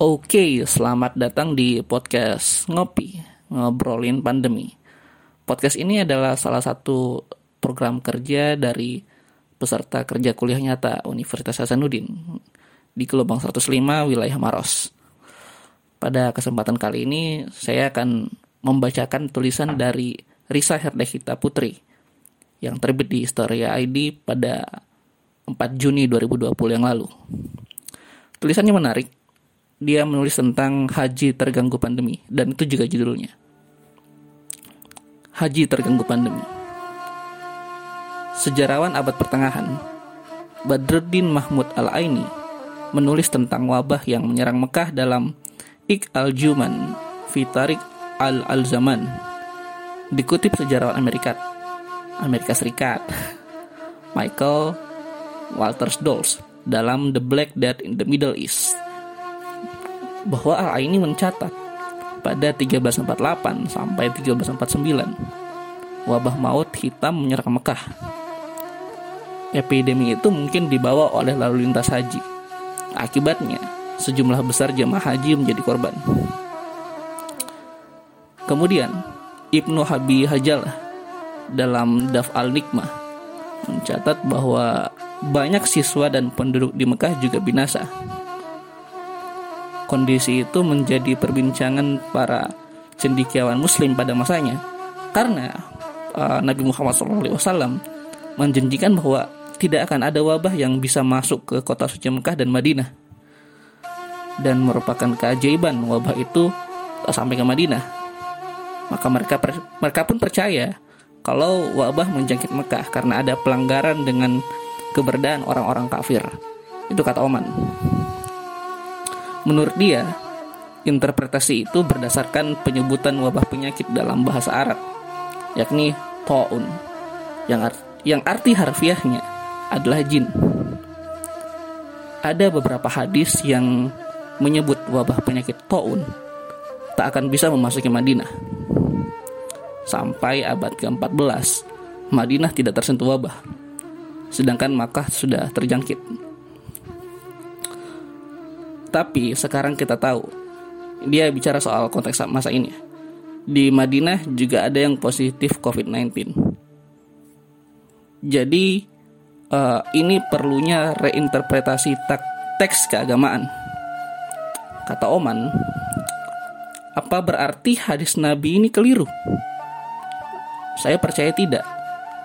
Oke, selamat datang di podcast Ngopi, Ngobrolin Pandemi. Podcast ini adalah salah satu program kerja dari peserta kerja kuliah nyata Universitas Hasanuddin di Gelombang 105 wilayah Maros. Pada kesempatan kali ini, saya akan membacakan tulisan dari Risa Herdehita Putri yang terbit di Historia ID pada 4 Juni 2020 yang lalu. Tulisannya menarik dia menulis tentang haji terganggu pandemi dan itu juga judulnya. Haji terganggu pandemi. Sejarawan abad pertengahan, Badruddin Mahmud Al-Aini menulis tentang wabah yang menyerang Mekah dalam Ik al-Juman Fitarik al-Al-Zaman. Dikutip sejarawan Amerika Amerika Serikat, Michael Walters Dolls dalam The Black Death in the Middle East bahwa al ini mencatat pada 1348 sampai 1349 wabah maut hitam menyerang Mekah. Epidemi itu mungkin dibawa oleh lalu lintas haji. Akibatnya, sejumlah besar jemaah haji menjadi korban. Kemudian, Ibnu Habi Hajalah dalam Daf al-Nikmah mencatat bahwa banyak siswa dan penduduk di Mekah juga binasa Kondisi itu menjadi perbincangan para cendikiawan Muslim pada masanya, karena uh, Nabi Muhammad SAW menjanjikan bahwa tidak akan ada wabah yang bisa masuk ke kota suci Mekah dan Madinah, dan merupakan keajaiban wabah itu sampai ke Madinah. Maka mereka mereka pun percaya kalau wabah menjangkit Mekah karena ada pelanggaran dengan keberadaan orang-orang kafir. Itu kata Oman. Menurut dia, interpretasi itu berdasarkan penyebutan wabah penyakit dalam bahasa Arab, yakni ta'un, yang, art yang arti harfiahnya adalah jin. Ada beberapa hadis yang menyebut wabah penyakit ta'un tak akan bisa memasuki Madinah. Sampai abad ke-14, Madinah tidak tersentuh wabah, sedangkan Makkah sudah terjangkit. Tapi sekarang kita tahu dia bicara soal konteks masa ini. Di Madinah juga ada yang positif COVID-19. Jadi uh, ini perlunya reinterpretasi teks keagamaan. Kata Oman, apa berarti hadis Nabi ini keliru? Saya percaya tidak.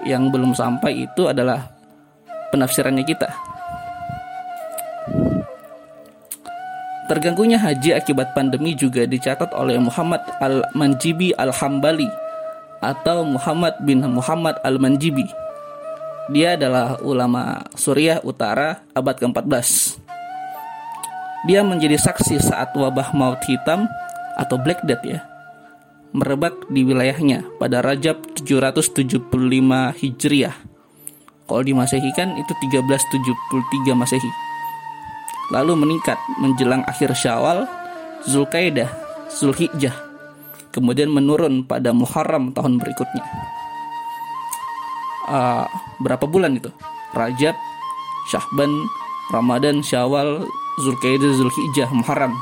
Yang belum sampai itu adalah penafsirannya kita. Terganggunya haji akibat pandemi juga dicatat oleh Muhammad Al-Manjibi Al-Hambali atau Muhammad bin Muhammad Al-Manjibi. Dia adalah ulama Suriah Utara abad ke-14. Dia menjadi saksi saat wabah maut hitam atau Black Death ya merebak di wilayahnya pada Rajab 775 Hijriah. Kalau di Masehi kan itu 1373 Masehi lalu meningkat menjelang akhir Syawal, Zulkaidah, Zulhijjah, kemudian menurun pada Muharram tahun berikutnya. Uh, berapa bulan itu? Rajab, Syahban, Ramadan, Syawal, Zulkaidah, Zulhijjah, Muharram.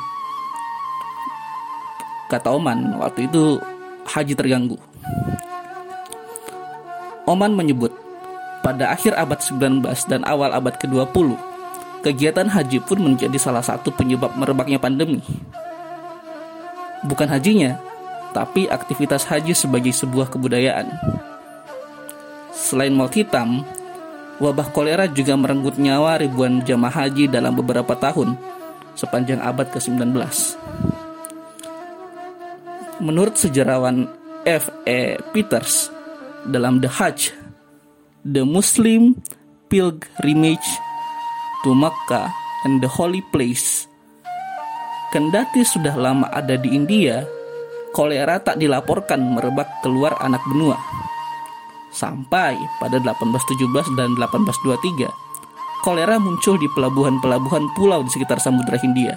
Kata Oman, waktu itu haji terganggu. Oman menyebut, pada akhir abad 19 dan awal abad ke-20, kegiatan haji pun menjadi salah satu penyebab merebaknya pandemi. Bukan hajinya, tapi aktivitas haji sebagai sebuah kebudayaan. Selain maut hitam, wabah kolera juga merenggut nyawa ribuan jamaah haji dalam beberapa tahun sepanjang abad ke-19. Menurut sejarawan F. E. Peters dalam The Hajj, The Muslim Pilgrimage to Makkah and the Holy Place. Kendati sudah lama ada di India, kolera tak dilaporkan merebak keluar anak benua. Sampai pada 1817 dan 1823, kolera muncul di pelabuhan-pelabuhan pulau di sekitar Samudra Hindia.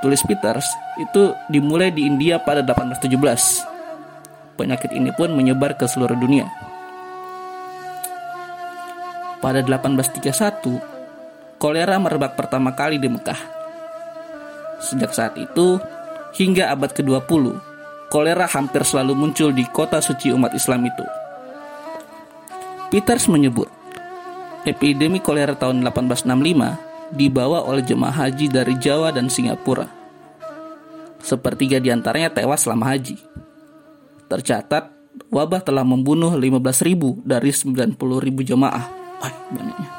Tulis Peters, itu dimulai di India pada 1817. Penyakit ini pun menyebar ke seluruh dunia pada 1831 kolera merebak pertama kali di Mekah. Sejak saat itu, hingga abad ke-20, kolera hampir selalu muncul di kota suci umat Islam itu. Peters menyebut, epidemi kolera tahun 1865 dibawa oleh jemaah haji dari Jawa dan Singapura. Sepertiga di antaranya tewas selama haji. Tercatat, wabah telah membunuh 15.000 dari 90.000 jemaah. Ay, banyaknya.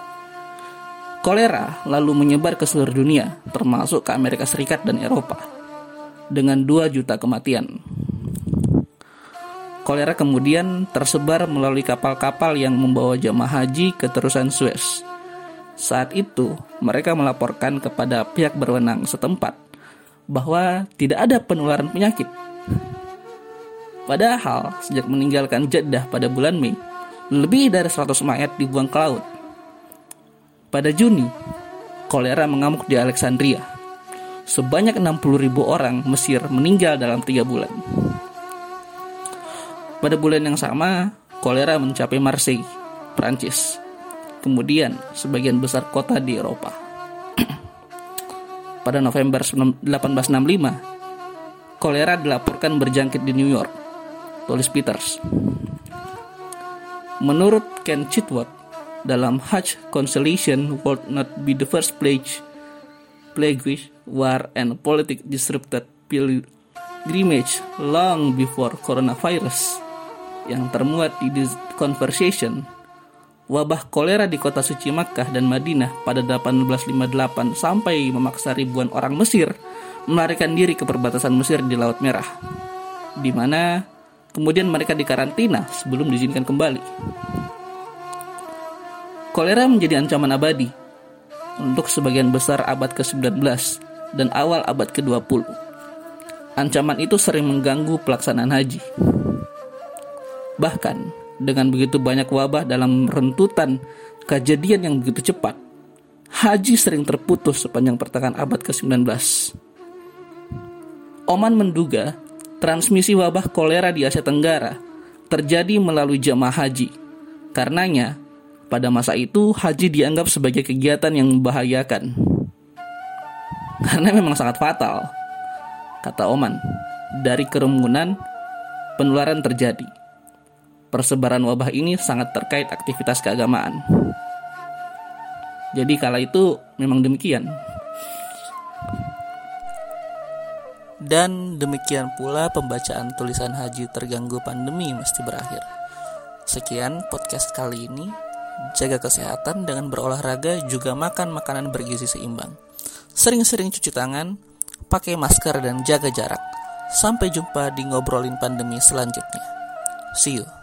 Kolera lalu menyebar ke seluruh dunia, termasuk ke Amerika Serikat dan Eropa, dengan 2 juta kematian. Kolera kemudian tersebar melalui kapal-kapal yang membawa jamaah haji ke terusan Suez. Saat itu, mereka melaporkan kepada pihak berwenang setempat bahwa tidak ada penularan penyakit. Padahal, sejak meninggalkan Jeddah pada bulan Mei, lebih dari 100 mayat dibuang ke laut pada Juni, kolera mengamuk di Alexandria. Sebanyak 60 ribu orang Mesir meninggal dalam tiga bulan. Pada bulan yang sama, kolera mencapai Marseille, Prancis. Kemudian, sebagian besar kota di Eropa. Pada November 1865, kolera dilaporkan berjangkit di New York, tulis Peters. Menurut Ken Chitwood, dalam Hajj Constellation would not be the first plague, plague war and politic disrupted pilgrimage long before coronavirus yang termuat di The Conversation wabah kolera di kota suci Makkah dan Madinah pada 1858 sampai memaksa ribuan orang Mesir melarikan diri ke perbatasan Mesir di Laut Merah di mana kemudian mereka dikarantina sebelum diizinkan kembali. Kolera menjadi ancaman abadi untuk sebagian besar abad ke-19 dan awal abad ke-20. Ancaman itu sering mengganggu pelaksanaan haji. Bahkan, dengan begitu banyak wabah dalam rentutan kejadian yang begitu cepat, haji sering terputus sepanjang pertengahan abad ke-19. Oman menduga transmisi wabah kolera di Asia Tenggara terjadi melalui jamaah haji. Karenanya, pada masa itu, haji dianggap sebagai kegiatan yang membahayakan. Karena memang sangat fatal, kata Oman. Dari kerumunan, penularan terjadi. Persebaran wabah ini sangat terkait aktivitas keagamaan. Jadi kala itu memang demikian. Dan demikian pula pembacaan tulisan haji terganggu pandemi mesti berakhir. Sekian podcast kali ini jaga kesehatan dengan berolahraga juga makan makanan bergizi seimbang. Sering-sering cuci tangan, pakai masker dan jaga jarak. Sampai jumpa di ngobrolin pandemi selanjutnya. See you.